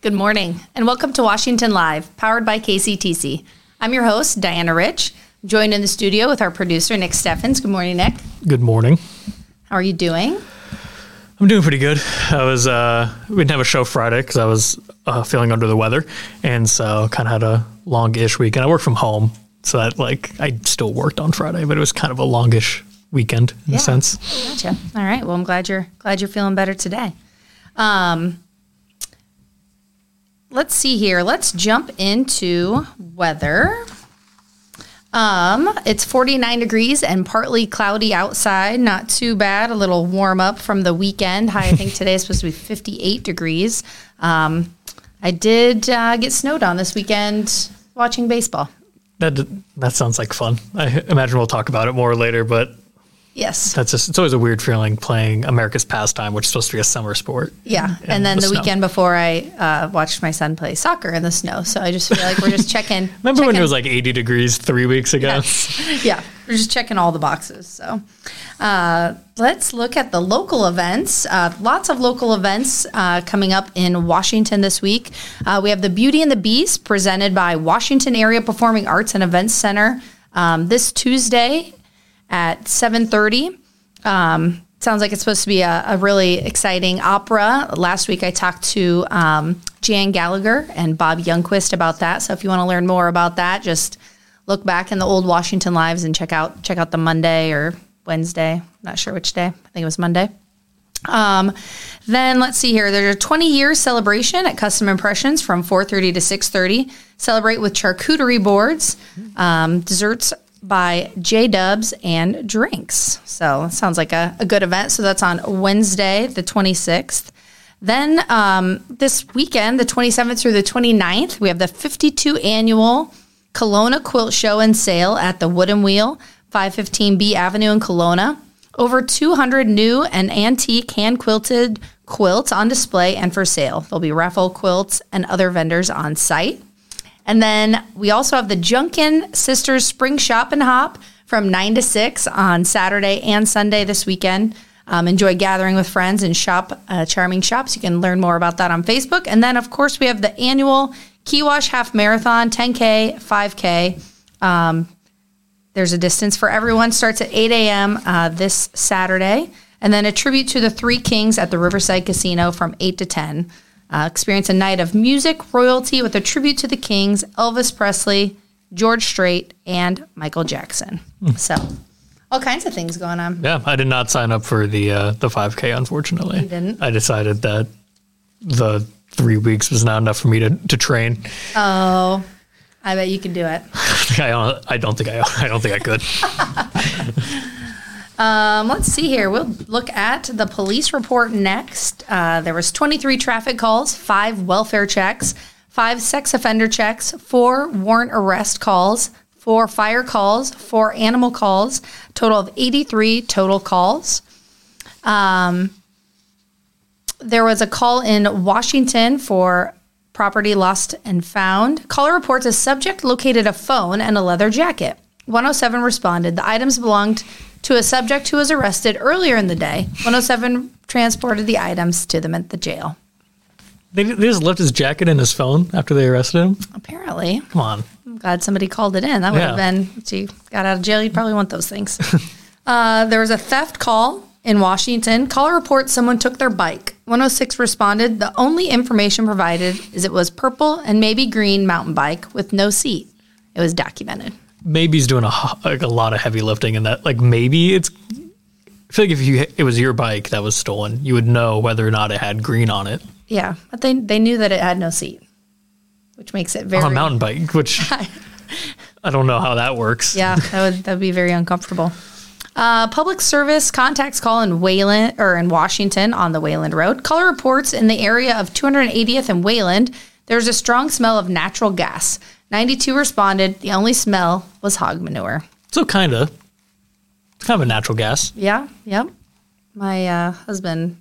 Good morning, and welcome to Washington Live, powered by KCTC. I'm your host, Diana Rich, joined in the studio with our producer, Nick Steffens. Good morning, Nick. Good morning. How are you doing? I'm doing pretty good. I was uh, we didn't have a show Friday because I was uh, feeling under the weather, and so kind of had a longish weekend. I work from home, so that like I still worked on Friday, but it was kind of a longish weekend in Yeah. a sense. Gotcha. All right. Well, I'm glad you're glad you're feeling better today. Um, let's see here. Let's jump into weather. Um, it's 49 degrees and partly cloudy outside. Not too bad. A little warm up from the weekend. High, I think today is supposed to be 58 degrees. Um, I did uh, get snowed on this weekend watching baseball. That that sounds like fun. I imagine we'll talk about it more later, but Yes. that's just it's always a weird feeling playing America's pastime, which is supposed to be a summer sport. Yeah, and then the, the weekend before, I uh, watched my son play soccer in the snow. So I just feel like we're just checking. Remember when it was like 80 degrees three weeks ago? Yes. yeah, we're just checking all the boxes. So uh, let's look at the local events. Uh, lots of local events uh, coming up in Washington this week. Uh, we have the Beauty and the Beast presented by Washington Area Performing Arts and Events Center um, this Tuesday at 7.30 um, sounds like it's supposed to be a, a really exciting opera. Last week i talked to um, jan gallagher and bob youngquist about that. So if you want to learn more about that just look back in the old washington lives and check out check out the monday or wednesday. Not sure which day. I think it was monday. Um, then let's see here. There's a 20 year celebration at Custom Impressions from 4:30 to 6:30. Celebrate with charcuterie boards, um, desserts by J Dubs, and drinks. So it sounds like a, a good event. So that's on Wednesday, the 26th. Then um, this weekend, the 27th through the 29th, we have the 52 annual Kalona Quilt Show and Sale at the Wooden Wheel, 515 B Avenue in Kalona. Over 200 new and antique hand quilted quilts on display and for sale. There'll be raffle quilts and other vendors on site. And then we also have the Junkin Sisters Spring Shop and Hop from 9 to 6 on Saturday and Sunday this weekend. Um, enjoy gathering with friends and shop uh, charming shops. You can learn more about that on Facebook. And then, of course, we have the annual Kewash Half Marathon, 10K, 5K. Um, there's a distance for everyone. Starts at 8 a.m. Uh, this Saturday. And then a tribute to the Three Kings at the Riverside Casino from 8 to 10. Uh, experience a night of music, royalty with a tribute to the Kings, Elvis Presley, George Strait, and Michael Jackson. So, all kinds of things going on. Yeah, I did not sign up for the uh, the 5K. Unfortunately, You didn't? I decided that the three weeks was not enough for me to, to train. Oh, I bet you can do it. I don't, I don't think I I don't think I could. Um, let's see here. We'll look at the police report next. Uh, there was 23 traffic calls, five welfare checks, five sex offender checks, four warrant arrest calls, four fire calls, four animal calls, total of 83 total calls. Um, there was a call in Washington for property lost and found. Caller reports a subject located a phone and a leather jacket. 107 responded. The items belonged to a subject who was arrested earlier in the day. 107 transported the items to them at the jail. They, they just left his jacket and his phone after they arrested him. Apparently, Come on, I'm glad somebody called it in. That would have been, if you got out of jail, you'd probably want those things. uh, there was a theft call in Washington. Caller reports someone took their bike. 106 responded. The only information provided is it was purple and maybe green mountain bike with no seat. It was documented. Maybe he's doing a like a lot of heavy lifting and that. Like maybe it's. I feel like if you it was your bike that was stolen, you would know whether or not it had green on it Yeah, but they, they knew that it had no seat, which makes it very on a mountain bike, which I don't know how that works. Yeah, that would that would be very uncomfortable. Uh, public service contacts call in Wayland or in Washington on the Wayland Road. Caller reports in the area of 280th and Wayland. There's a strong smell of natural gas. 92 responded. The only smell was hog manure. So kind of, kind of a natural gas. Yeah, yep. My uh, husband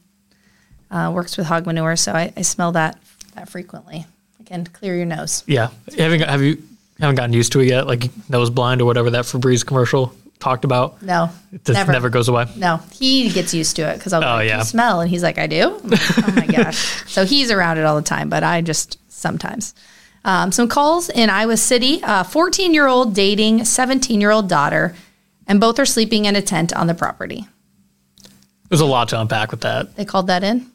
uh, works with hog manure, so I, I smell that that frequently. Again, clear your nose. Yeah, haven't have you haven't gotten used to it yet? Like nose blind or whatever that Febreze commercial talked about? No, It just never. never, goes away. No, he gets used to it because I'll Oh, like, yeah. "You smell," and he's like, "I do." Like, oh my gosh! So he's around it all the time, but I just sometimes. Um, some calls in Iowa City: 14 year old dating 17 year old daughter, and both are sleeping in a tent on the property. There's a lot to unpack with that. They called that in.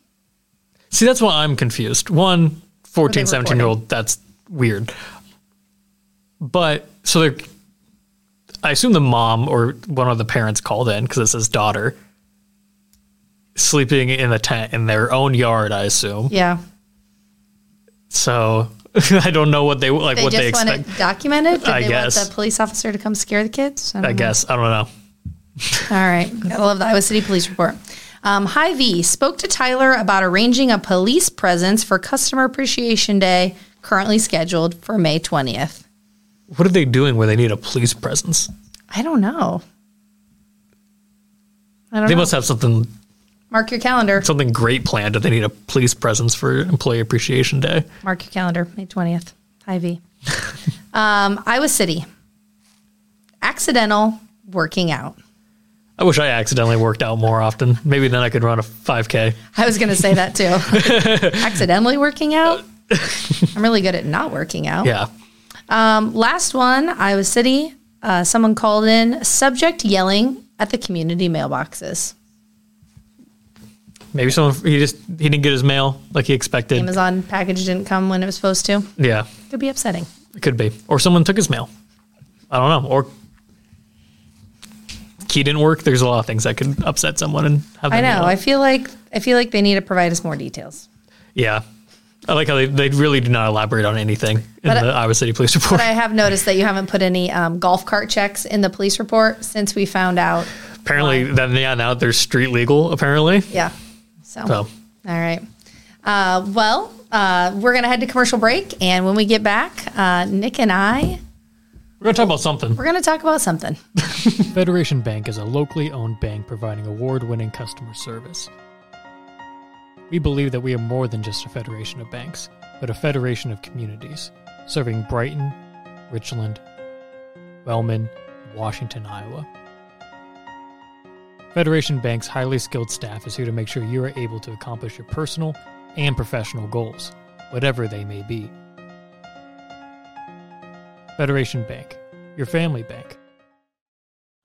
See, that's why I'm confused. One, 14, 17 year old, that's weird. But so they're, I assume the mom or one of the parents called in because it says daughter sleeping in a tent in their own yard, I assume. Yeah, So I don't know what they like, they what they want expect. it documented. Did I they guess. want the police officer to come scare the kids? don't I guess. I don't know. All right. Gotta love the Iowa City Police Report. Um, Hy-Vee spoke to Tyler about arranging a police presence for Customer Appreciation Day, currently scheduled for May 20th. What are they doing where they need a police presence? I don't know. I don't They know. must have something Mark your calendar. something great planned they need a police presence for Employee Appreciation Day. Mark your calendar. May 20th. Hy-Vee. um, Iowa City. Accidental working out. I wish I accidentally worked out more often. Maybe then I could run a 5K. I was going to say that too. Accidentally working out. I'm really good at not working out. Yeah. Um, last one, Iowa City. Uh, someone called in, subject yelling at the community mailboxes. Maybe someone he just he didn't get his mail like he expected. Amazon package didn't come when it was supposed to. Yeah, Could be upsetting. it could be. Or someone took his mail. I don't know. Or key didn't work. There's a lot of things that could upset someone and have I know. I feel like I feel like they need to provide us more details. yeah. I like how they, they really do not elaborate on anything in But I- the Iowa City Police Report. But I have noticed that you haven't put any um, golf cart checks in the police report since we found out. apparently, then yeah, now they're street legal. Apparently, Yeah. So, so all right. Uh, well, uh, we're gonna head to commercial break, and when we get back, uh, Nick and I we're gonna talk about something. we're gonna talk about something. Federation Bank is a locally owned bank providing award winning customer service. We believe that we are more than just a federation of banks, but a federation of communities, serving Brighton, Richland, Wellman, Washington, Iowa. Federation Bank's highly skilled staff is here to make sure you are able to accomplish your personal and professional goals, whatever they may be. Federation Bank, your family bank.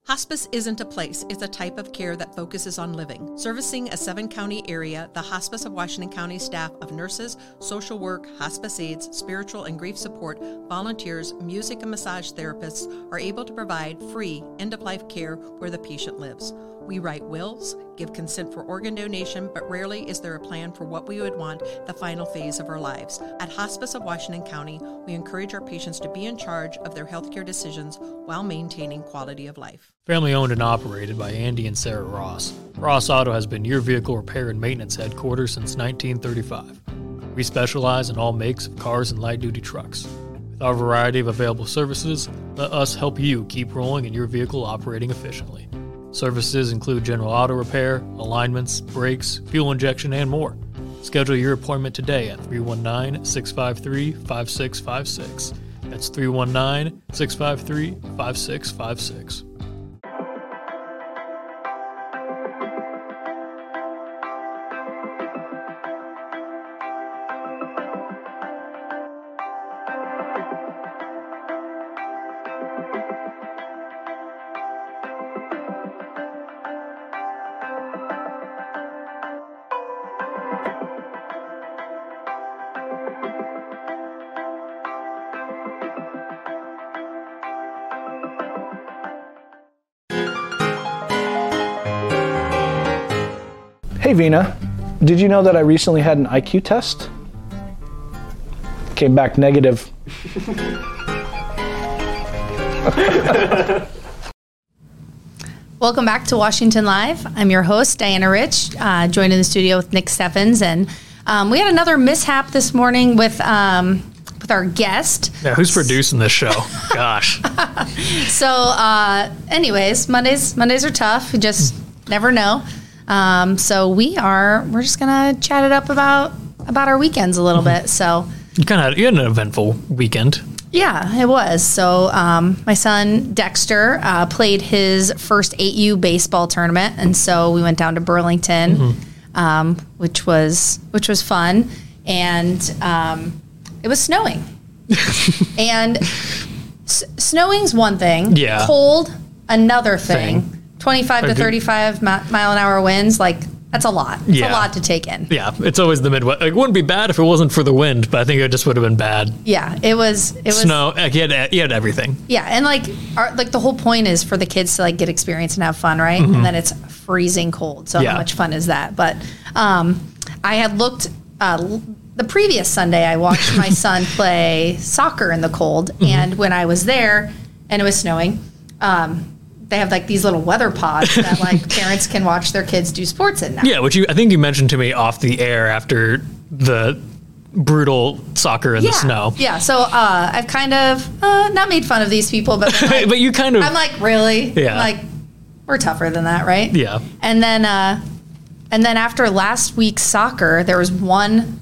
Hospice isn't a place, it's a type of care that focuses on living. Servicing a seven county area, the Hospice of Washington County staff of nurses, social work, hospice aides, spiritual and grief support, volunteers, music and massage therapists are able to provide free end of life care where the patient lives. We write wills, give consent for organ donation, but rarely is there a plan for what we would want the final phase of our lives. At Hospice of Washington County, we encourage our patients to be in charge of their healthcare decisions while maintaining quality of life. Family owned and operated by Andy and Sarah Ross. Ross Auto has been your vehicle repair and maintenance headquarters since 1935. We specialize in all makes of cars and light duty trucks. With our variety of available services, let us help you keep rolling and your vehicle operating efficiently. Services include general auto repair, alignments, brakes, fuel injection, and more. Schedule your appointment today at 319 653 5656. That's 319 653 5656. Vina, did you know that I recently had an IQ test? Came back negative. Welcome back to Washington Live. I'm your host, Diana Rich, uh, joined in the studio with Nick Steffens. And um, we had another mishap this morning with, um, with our guest. Yeah, who's producing this show? Gosh. So, uh, anyways, Mondays Mondays are tough. You just never know. Um, so we are we're just gonna chat it up about about our weekends a little bit. So You kind of you had an eventful weekend. Yeah, it was. So um, my son Dexter uh, played his first 8U baseball tournament, and so we went down to Burlington, um, which was which was fun, and um, it was snowing. and s- snowing's one thing. Yeah. Cold, another thing. Thing. 25 to 35 mi- mile an hour winds, like that's a lot. It's Yeah. a lot to take in. Yeah, it's always the Midwest. It wouldn't be bad if it wasn't for the wind, but I think it just would have been bad. Yeah, it was. It was Snow, like, you had, you had everything. Yeah, and like our, like the whole point is for the kids to like get experience and have fun, right? And then it's freezing cold. So Mm-hmm. Yeah. how much fun is that? But um, I had looked uh, l- the previous Sunday. I watched my son play soccer in the cold, Mm-hmm. and when I was there and it was snowing. Um, they have like these little weather pods that like parents can watch their kids do sports in now. Yeah, which you I think you mentioned to me off the air after the brutal soccer in yeah. the snow. Yeah, so uh, I've kind of uh, not made fun of these people, but like, but you kind of I'm like, really? Yeah. Like, we're tougher than that, right? Yeah. And then, uh, and then after last week's soccer, there was one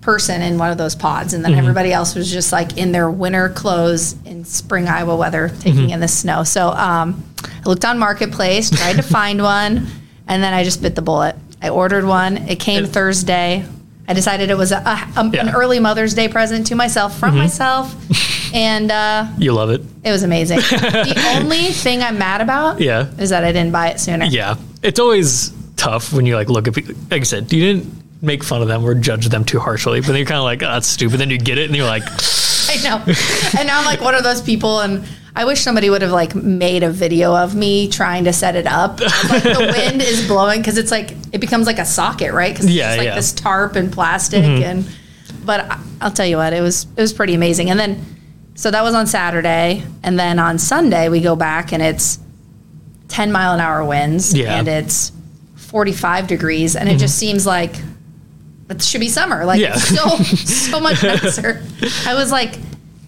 person in one of those pods, and then Mm-hmm. everybody else was just like in their winter clothes in spring Iowa weather, taking Mm-hmm. in the snow. So um, I looked on Marketplace, tried to find one, and then I just bit the bullet. I ordered one. It came It- Thursday. I decided it was a, a, a- an Yeah. Mm-hmm. early Mother's Day present to myself from myself, and uh, you love it. it was amazing. the only thing I'm mad about Yeah. is that I didn't buy it sooner. Yeah, it's always tough when you like look at. Like I said, you didn't make fun of them or judge them too harshly, but then you're kind of like, oh, that's stupid. Then you get it, and you're like, I know. and now I'm like one of those people, and I wish somebody would have like made a video of me trying to set it up. Like the wind is blowing because it's like it becomes like a socket, right? Because Yeah, it's like yeah. this tarp and plastic, mm-hmm. and but I'll tell you what, it was it was pretty amazing. And then so that was on Saturday, and then on Sunday we go back and it's 10 mile an hour winds, Yeah. and it's 45 degrees, and it mm-hmm. just seems like it should be summer. Like Yeah. so so much nicer. I was like,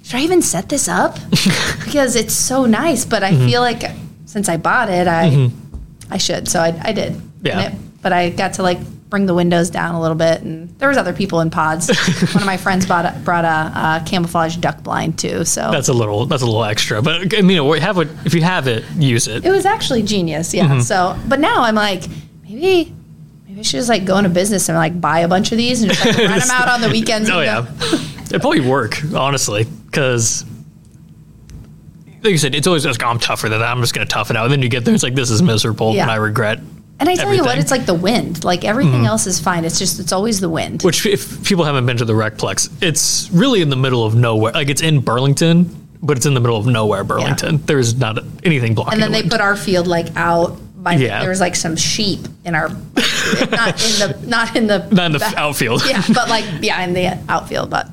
should I even set this up? because it's so nice. But Mm-hmm. I feel like since I bought it, I I should. So I, I did. Yeah. It- but I got to like bring the windows down a little bit, and there was other people in pods. One of my friends bought a, brought a, uh camouflage duck blind too. So that's a little, that's a little extra. But I mean, have it if you have it, use it. it was actually genius. Yeah. Mm-hmm. So, but now I'm like, maybe. I should just like go into business and like buy a bunch of these and just like rent them out on the weekends. Oh yeah, go- it probably work honestly because. Like you said, it's always oh, I'm tougher than that. I'm just going to tough it out. And then you get there, it's like, this is miserable, Yeah. and I regret. And I tell you what. Mm-hmm. it's like the wind. Like everything else is fine. It's just it's always the wind. Which, if people haven't been to the Recplex, it's really in the middle of nowhere. Like it's in Burlington, but it's in the middle of nowhere, Burlington. There's not anything blocking. and then the they wind. put our field like out by Yeah. there was like some sheep in our not in the not in the not in the back- outfield. yeah, but like yeah, in the outfield. But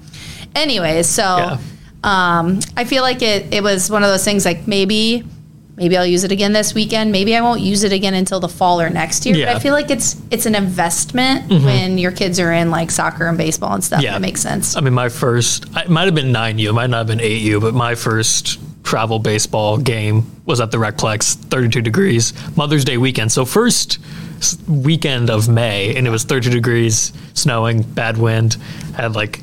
anyways, so Yeah. um, I feel like it it was one of those things like maybe maybe I'll use it again this weekend. Maybe I won't use it again until the fall or next year. But Yeah. Mm-hmm. I feel like it's it's an investment when your kids are in like soccer and baseball and stuff. Yeah. It makes sense. I mean, my first, it might have been 9U, it might not have been 8U, but my first travel baseball game was at the Recplex, 32 degrees, Mother's Day weekend. So, first weekend of May, and it was 32 degrees, snowing, bad wind. I had like,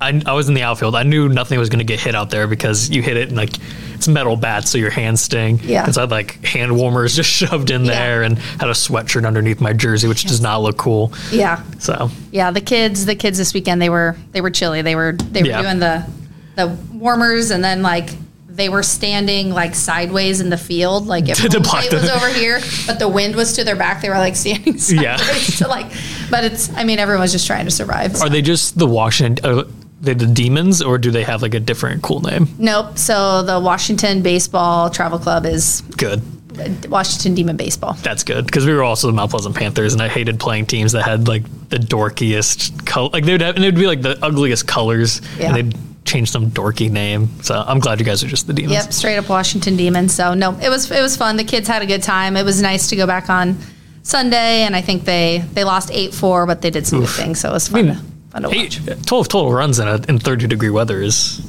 I, I was in the outfield. I knew nothing was going to get hit out there because you hit it and like, it's metal bats, so your hands sting. Yeah. And so I had like hand warmers just shoved in Yeah. there and had a sweatshirt underneath my jersey, which does not look cool. yeah. So, Yeah, the kids, the kids this weekend they were they were chilly. They were they were Yeah. doing the the warmers and then like they were standing like sideways in the field, like if block plate was over here, but the wind was to their back. They were like standing sideways Yeah. to like. But it's I mean everyone's just trying to survive. so. Are they just the Washington? Are they the Demons, or do they have like a different cool name? Nope. So the Washington Baseball Travel Club is Good, Washington Demon Baseball. that's good because we were also the Mount Pleasant Panthers, and I hated playing teams that had like the dorkiest color. Like they would have, and it would be like the ugliest colors, Yeah. and they'd change some dorky name. So I'm glad you guys are just the Demons. Yep, straight up Washington Demons. So no, it was it was fun. The kids had a good time. It was nice to go back on Sunday, and I think they they lost eight four, but they did some good things. So it was fun. mean, to, fun to Eight, watch. 12 total runs in a in 30 degree weather is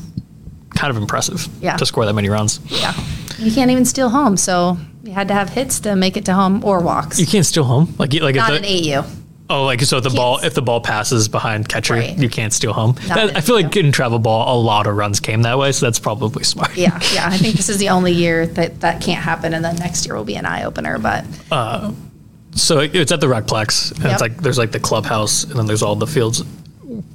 kind of impressive. Yeah. to score that many runs. Yeah, you can't even steal home, so you had to have hits to make it to home or walks. You can't steal home like like Not an the, eight U. Oh, like so if the ball if the ball passes behind catcher, Right. you can't steal home. Not That- I feel like in travel ball, a lot of runs came that way, so that's probably smart. Yeah, yeah. I think this is the only year that that can't happen, and then next year will be an eye opener. But uh, So it- it's at the Recplex, and Yep. it's like there's like the clubhouse, and then there's all the fields.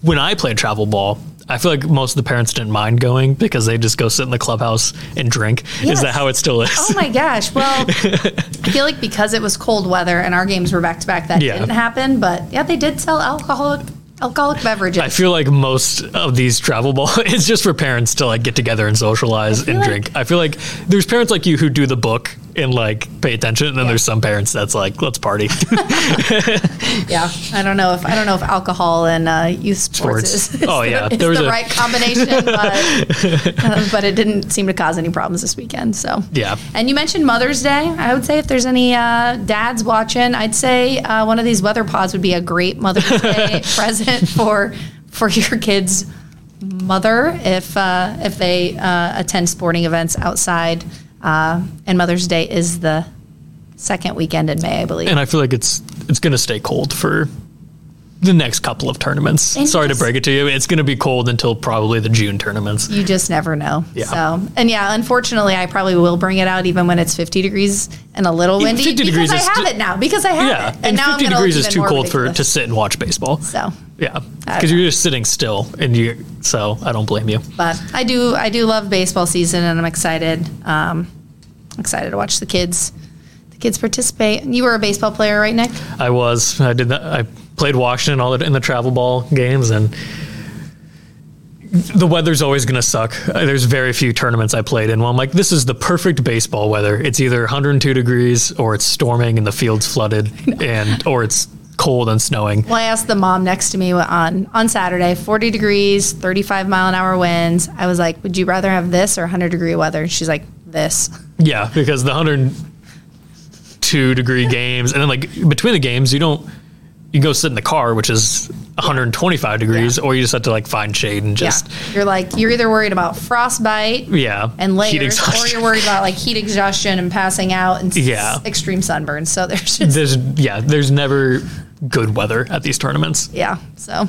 When I played travel ball, I feel like most of the parents didn't mind going because they just go sit in the clubhouse and drink. Yes. Is that how it still is? oh my gosh, well, I feel like because it was cold weather and our games were back to back, that Yeah. didn't happen. But yeah, they did sell alcoholic alcoholic beverages. I feel like most of these travel ball is just for parents to like get together and socialize and like- drink. I feel like there's parents like you who do the book and like pay attention, and then Yeah. there's some parents that's like, let's party. yeah, I don't know if I don't know if alcohol and uh, youth sports, Sports. is, is Oh, the, yeah. There was the a- right combination, but, uh, but it didn't seem to cause any problems this weekend. So Yeah. And you mentioned Mother's Day. I would say if there's any uh, dads watching, I'd say uh, one of these weather pods would be a great Mother's Day present for for your kids' mother if uh, if they uh, attend sporting events outside. Uh, and Mother's Day is the second weekend in May, I believe. and I feel like it's it's gonna stay cold for the next couple of tournaments. Sorry to break it to you, it's gonna be cold until probably the June tournaments. you just never know. Yeah. So, and yeah, unfortunately, I probably will bring it out even when it's 50 degrees and a little windy 50 because degrees I have it now. Because I have Yeah, it, and, now I'm 50 degrees is too cold for to sit and watch baseball. So, Yeah, because you're just sitting still, and you. So I don't blame you. but I do I do love baseball season, and I'm excited um, excited to watch the kids the kids participate. You were a baseball player, right, Nick? I was. I did that. I played Washington all the, in the travel ball games, and the weather's always going to suck. Uh, There's very few tournaments I played in. Well, I'm like, this is the perfect baseball weather. It's either 102 degrees, or it's storming and the field's flooded, and or it's cold and snowing. Well, I asked the mom next to me on on Saturday, 40 degrees, 35 mile an hour winds. I was like, "Would you rather have this or 100 degree weather?" And She's like, "This." Yeah, because the 102 degree games, and then like between the games, you don't. You go sit in the car, which is 125 degrees, Yeah. or you just have to like find shade and just yeah, you're like you're either worried about frostbite yeah, and heat layers, or you're worried about like heat exhaustion and passing out and s- Yeah. extreme sunburn. So there's just there's yeah, there's never good weather at these tournaments. yeah. So,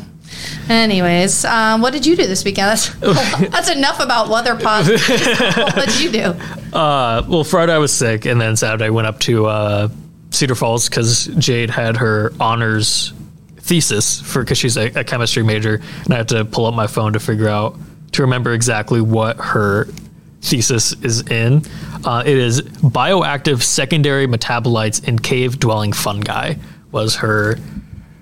anyways, um, what did you do this weekend? That's, that's enough about weather pods. what did you do? Uh, well, Friday I was sick, and then Saturday I went up to uh, Cedar Falls because Jade had her honors thesis for because she's a, a chemistry major, and I had to pull up my phone to figure out to remember exactly what her thesis is in. Uh, it is bioactive secondary metabolites in cave dwelling fungi was her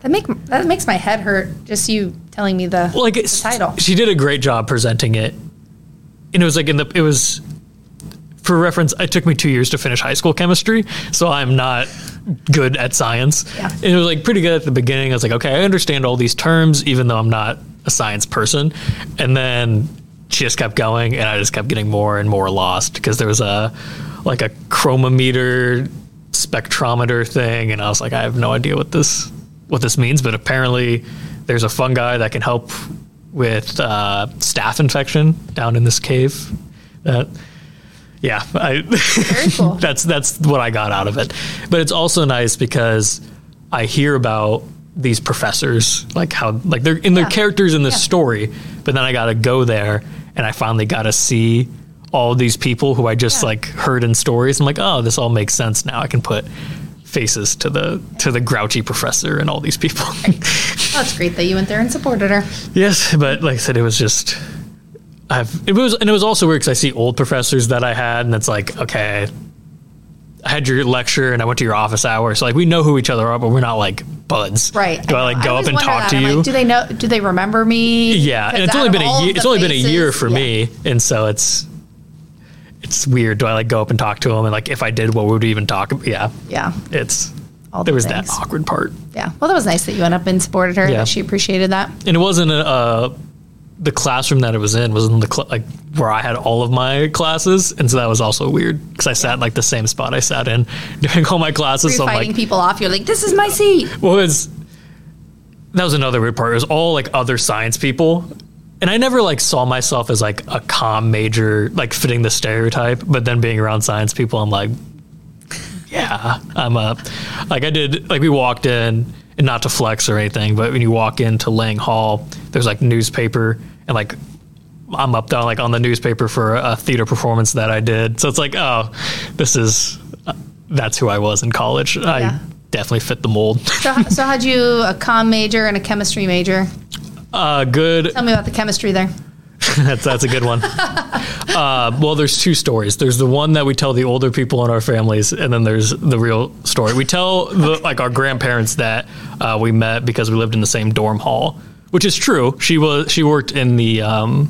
That make that makes my head hurt. Just you telling me the like it's, title. She did a great job presenting it, and it was like in the it was for reference. It took me two years to finish high school chemistry, so I'm not good at science. Yeah. And it was like pretty good at the beginning. I was like, okay, I understand all these terms, even though I'm not a science person. And then she just kept going, and I just kept getting more and more lost because there was a like a chromometer spectrometer thing, and I was like, I have no idea what this what this means, but apparently there's a fungi that can help with uh, staph infection down in this cave. That yeah, I, Very cool. that's that's what I got out of it. But it's also nice because I hear about these professors, like how like they're in their Yeah. characters in this Yeah. story, but then I got to go there and I finally got to see all these people who I just Yeah. like heard in stories. I'm like, oh, this all makes sense now. I can put faces to the to the grouchy professor and all these people. That's great that you went there and supported her. yes, but like I said, it was just. I've, it was and it was also weird because I see old professors that I had, and it's like, okay, I had your lecture and I went to your office hour, so like we know who each other are, but we're not like buds, Right. Do I like go always up and talk that. to I'm you? like, do they know? Do they remember me? yeah, and it's only been a year. It's only been a year for yeah. me, and so it's it's weird. Do I like go up and talk to them? And like, if I did, what would we even talk? about? Yeah, Yeah. it's All there the was things. that awkward part, Yeah. Well, that was nice that you went up and supported her. Yeah. That she appreciated that. and it wasn't a. Uh, the classroom that it was in was in the cl- like where I had all of my classes, and so that was also weird because I sat in like the same spot I sat in during all my classes. You're so fighting like, people off. You're like, this is my seat. Well, it was that was another weird part. It was all like other science people, and I never like saw myself as like a com major, like fitting the stereotype. But then being around science people, I'm like, yeah, I'm a like I did. Like we walked in, and not to flex or anything, but when you walk into Lang Hall, there's like newspaper and like I'm up down like on the newspaper for a theater performance that I did. So it's like, oh, this is uh, that's who I was in college. Yeah. I definitely fit the mold. So, so how'd you a com major and a chemistry major? Uh, good. Tell me about the chemistry there. that's that's a good one. Uh, well, there's two stories. There's the one that we tell the older people in our families, and then there's the real story. We tell the, like our grandparents that uh, we met because we lived in the same dorm hall, which is true. She was she worked in the um,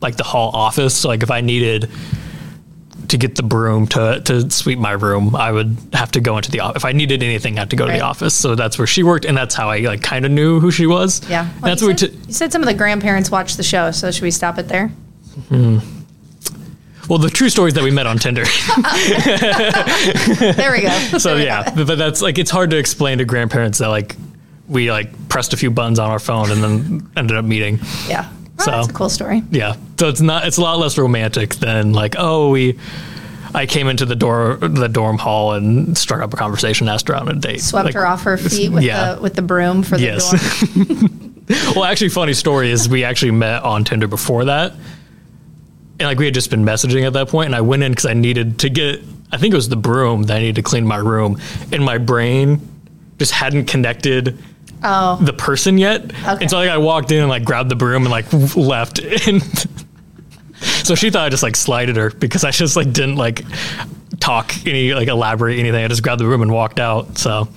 like the hall office. So like if I needed to get the broom to, to sweep my room, I would have to go into the office. If I needed anything, I had to go to the office. So that's where she worked, and that's how I like kind of knew who she was. Yeah. Well, that's you, what said, T- you said some of the grandparents watched the show, so should we stop it there? well, the true story is that we met on Tinder. There we go. so yeah, but that's like it's hard to explain to grandparents that like we like pressed a few buttons on our phone and then ended up meeting. Yeah. Well, So- that's a cool story. Yeah, so it's not it's a lot less romantic than like oh we. I came into the door, the dorm hall, and struck up a conversation. Asked her out on a date. Swept Like, her off her feet with yeah. the with the broom for the Yes. dorm. well, actually, funny story is we actually met on Tinder before that, and like we had just been messaging at that point, and I went in because I needed to get. I think it was the broom that I needed to clean my room, and my brain just hadn't connected Oh, the person yet, Okay. and so like I walked in and like grabbed the broom and like left, and so she thought I just like slighted her because I just like didn't like talk any like elaborate anything. I just grabbed the broom and walked out. So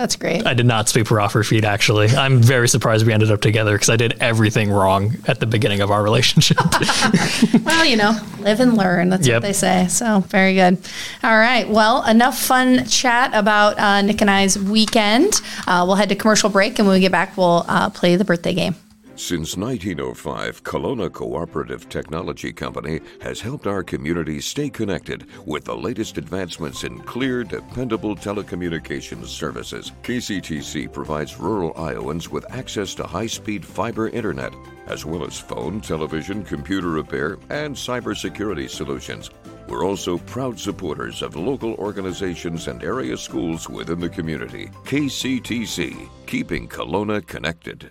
that's great. I did not sweep her off her feet. Actually, I'm very surprised we ended up together because I did everything wrong at the beginning of our relationship. Well, you know, live and learn. That's Yep. what they say. So very good. All right. Well, enough fun chat about uh, Nick and I's weekend. Uh, we'll head to commercial break, and when we get back, we'll uh, play the birthday game. Since 1905, Kalona Cooperative Technology Company has helped our community stay connected with the latest advancements in clear, dependable telecommunications services. KCTC provides rural Iowans with access to high speed fiber internet, as well as phone, television, computer repair, and cybersecurity solutions. We're also proud supporters of local organizations and area schools within the community. KCTC, keeping Kalona connected.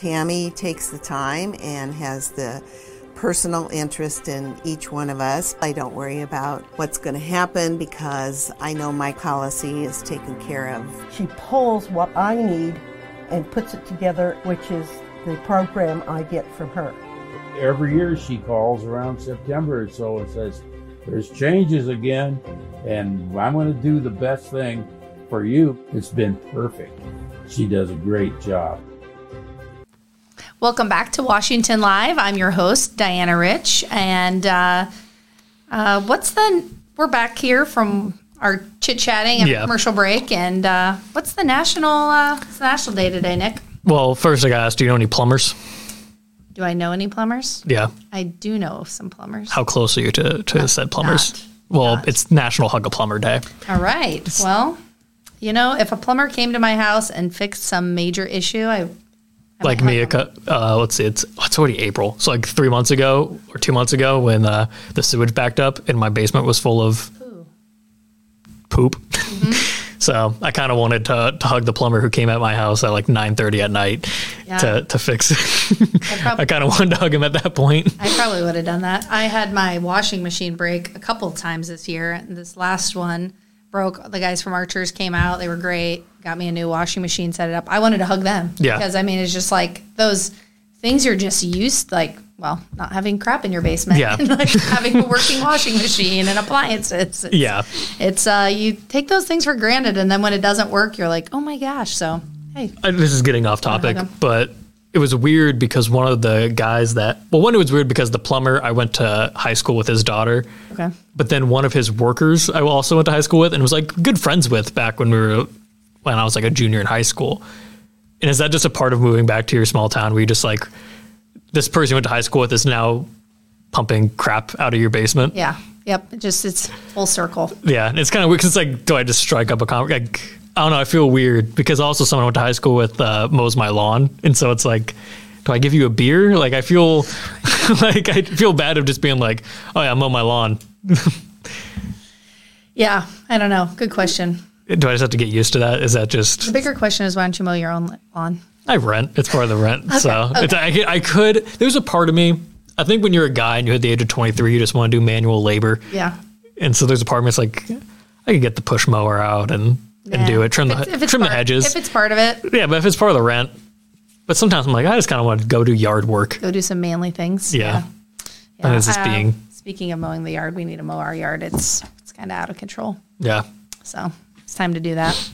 Tammy takes the time and has the personal interest in each one of us. I don't worry about what's going to happen because I know my policy is taken care of. She pulls what I need and puts it together, which is the program I get from her. every year she calls around September or so and says, There's changes again, and I'm going to do the best thing for you. It's been perfect. She does a great job. Welcome back to Washington Live. I'm your host, Diana Rich. And uh, uh, what's the, we're back here from our chit chatting and Yeah. commercial break. And uh, what's the national, uh, it's the national day today, Nick? well, first I got asked, do you know any plumbers? Do I know any plumbers? Yeah. I do know some plumbers. How close are you to, to said plumbers? not. well, Not. it's National Hug a Plumber Day. All right. Well, you know, if a plumber came to my house and fixed some major issue, I like me, a hug 'em. uh, let's see, it's it's already April. So like three months ago or two months ago, when uh, the sewage backed up and my basement was full of poop. Mm-hmm. so I kind of wanted to, to hug the plumber who came at my house at like nine thirty at night Yeah. to to fix it. prob- I kind of wanted to hug him at that point. I probably would have done that. I had my washing machine break a couple of times this year. And this last one broke. The guys from Archers came out. They were great. Got me a new washing machine, set it up. I wanted to hug them. Yeah. Because I mean, it's just like those things you're just used like. Well, not having crap in your basement. Yeah. like having a working washing machine and appliances. It's, Yeah. It's uh, you take those things for granted, and then when it doesn't work, you're like, oh my gosh. So hey, I- this is getting off topic, but it was weird because one of the guys that well, one it was weird because the plumber I went to high school with his daughter, okay. but then one of his workers I also went to high school with and was like good friends with back when we were when I was like a junior in high school. And is that just a part of moving back to your small town where you just like this person you went to high school with is now pumping crap out of your basement? Yeah. Yep. It just it's full circle. Yeah, and it's kind of weird 'cause it's like, do I just strike up a con Like, I don't know. I feel weird because also someone I went to high school with uh, mows my lawn, and so it's like, do I give you a beer? Like, I feel like I feel bad of just being like, oh yeah, I mow my lawn. Yeah. I don't know. Good question. Do I just have to get used to that? Is that just The bigger question is why don't you mow your own lawn? I rent? It's part of the rent. so okay. It's, I, could- I could. There's a part of me. I think when you're a guy and you're at the age of 23, you just want to do manual labor, Yeah. and so there's a part of me that's like, I could get the push mower out and and Yeah. do it, trim the if it's trim the part- hedges. If it's part of it, Yeah, but if it's part of the rent, but sometimes I'm like, I just kind of want to go do yard work. go do some manly things. Yeah. And it's just Uh, being, Speaking of mowing the yard, we need to mow our yard. It's it's kind of out of control. yeah. So it's time to do that.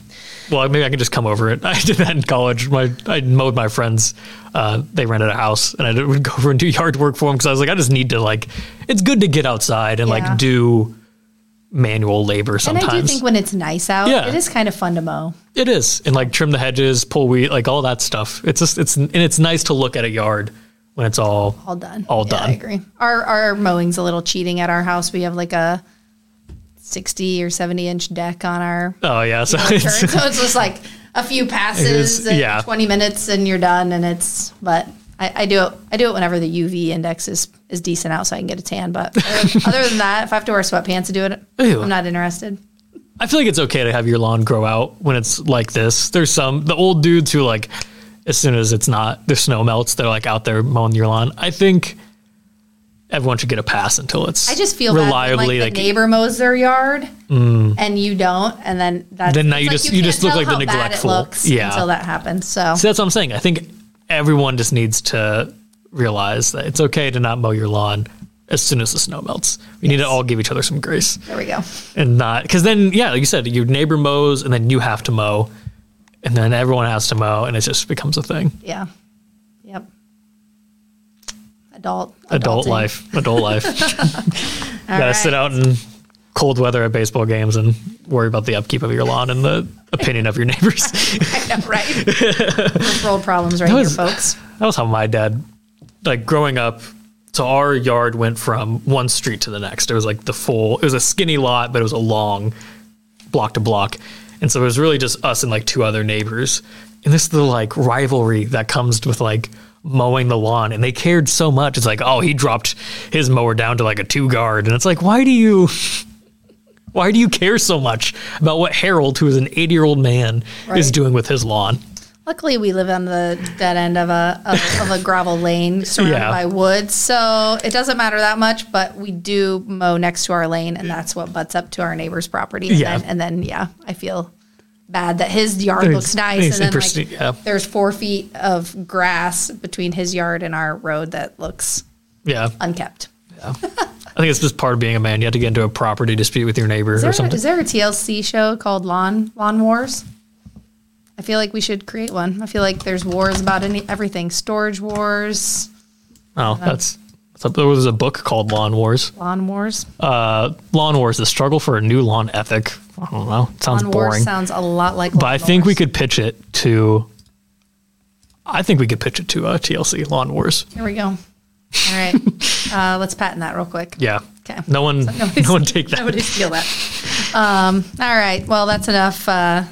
Well, maybe I can just come over it. I did that in college. My I mowed my friends. Uh, they rented a house, and I would go over and do yard work for them because I was like, I just need to like. It's good to get outside and Yeah. like do manual labor sometimes. And I do think when it's nice out, Yeah. it is kind of fun to mow. it is, and like trim the hedges, pull weed, like all that stuff. It's just it's and it's nice to look at a yard when it's all All done. All Yeah, done. I agree. Our our mowing's a little cheating at our house. We have like a sixty or seventy inch deck on our Oh yeah, so it's, so it's just like a few passes, is- and yeah. twenty minutes, and you're done. And it's but I, I do it. I do it whenever the UV index is is decent out, so I can get a tan. But other, other than that, if I have to wear sweatpants to do it, Ew. I'm not interested. I feel like it's okay to have your lawn grow out when it's like this. There's some the old dudes who like as soon as it's not the snow melts, they're like out there mowing your lawn. I think everyone should get a pass until it's I just feel reliably like, like, neighbor mows their yard mm. and you don't, and then that's Then now you like just- you just look like the neglectful. Yeah. until that happens. So So that's what I'm saying. I think everyone just needs to realize that it's okay to not mow your lawn as soon as the snow melts. We need to all give each other some grace there we go. and not because then yeah, like you said, your neighbor mows and then you have to mow, and then everyone has to mow, and it just becomes a thing. Yeah. Yep. Adult. adult adulting. life, adult life. Gotta sit out in cold weather at baseball games and worry about the upkeep of your lawn and the opinion of your neighbors. I know, right? World problems right was- here, folks. that was how my dad, like growing up. So our yard went from one street to the next. It was like the full. It was a skinny lot, but it was a long block to block, and so it was really just us and like two other neighbors. And this is the like rivalry that comes with like mowing the lawn, and they cared so much. It's like, oh, he dropped his mower down to like a two guard, and it's like, why do you? Why do you care so much about what Harold, who is an 80 year old man, is doing with his lawn? Luckily, we live on the dead end of a of, of a gravel lane surrounded Yeah. by woods, so it doesn't matter that much. But we do mow next to our lane, and that's what butts up to our neighbor's property. And Yeah. then, and then yeah, I feel bad that his yard looks nice, and then like yeah. there's four feet of grass between his yard and our road that looks Yeah. unkept. Yeah. I think it's just part of being a man. You have to get into a property dispute with your neighbor Is or something. is there a TLC show called Lawn Lawn Wars? I feel like we should create one. I feel like there's wars about any everything. Storage wars, oh, that's, that's there was a book called Lawn Wars. lawn wars. Uh, Lawn Wars: The Struggle for a New Lawn Ethic. I don't know. It sounds lawn boring, wars sounds a lot like. but I think we could pitch it to. I think we could pitch it to uh, TLC Lawn Wars. Here we go. All right, uh, let's patent that real quick. Yeah. Okay. No one, Nobody's- no one take that. Nobody steal that. Um, all right. Well, that's enough. Uh,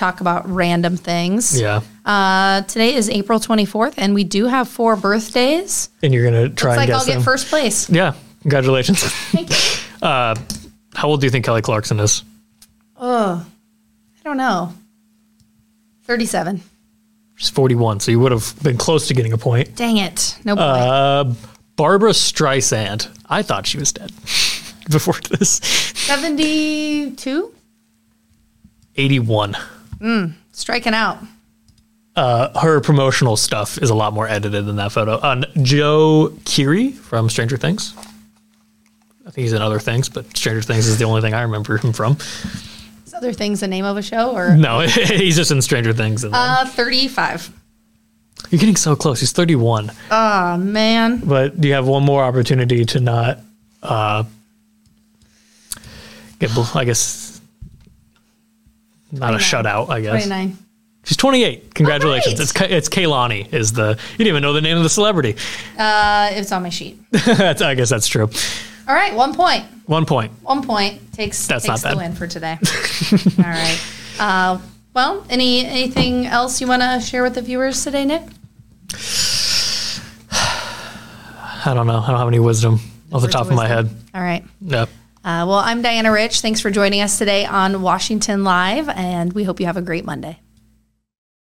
talk about random things. Yeah. Uh, today is April 24th, and we do have four birthdays. And you're gonna try Looks and like I'll get them. first place. Yeah. Congratulations. Thank you. How old do you think Kelly Clarkson is? Oh, I don't know. 37. She's 41, so you would have been close to getting a point. Dang it. No boy. Uh, Barbara Streisand. I thought she was dead before this. 72? 81. Striking out. Her promotional stuff is a lot more edited than that photo. On Joe Keery from Stranger Things. I think he's in other things, but Stranger Things is the only thing I remember him from. Is other things the name of a show or No, he's just in Stranger Things. And uh, 35? You're getting so close. He's 31. Oh man. But you have one more opportunity to not uh, get, bl- I guess, not a shutout, I guess. 29. She's 28. Congratulations. It's Ka- it's Kaylani is the, you didn't even know the name of the celebrity. Uh, it's on my sheet. That's, I guess that's true. All right, one point. One point. One point takes That's takes not the bad. win for today. All right. Uh, well, any anything else you want to share with the viewers today, Nick? I don't know. I don't have any wisdom off the top of my head. All right. Yep. Uh, well, I'm Diana Rich. Thanks for joining us today on Washington Live, and we hope you have a great Monday.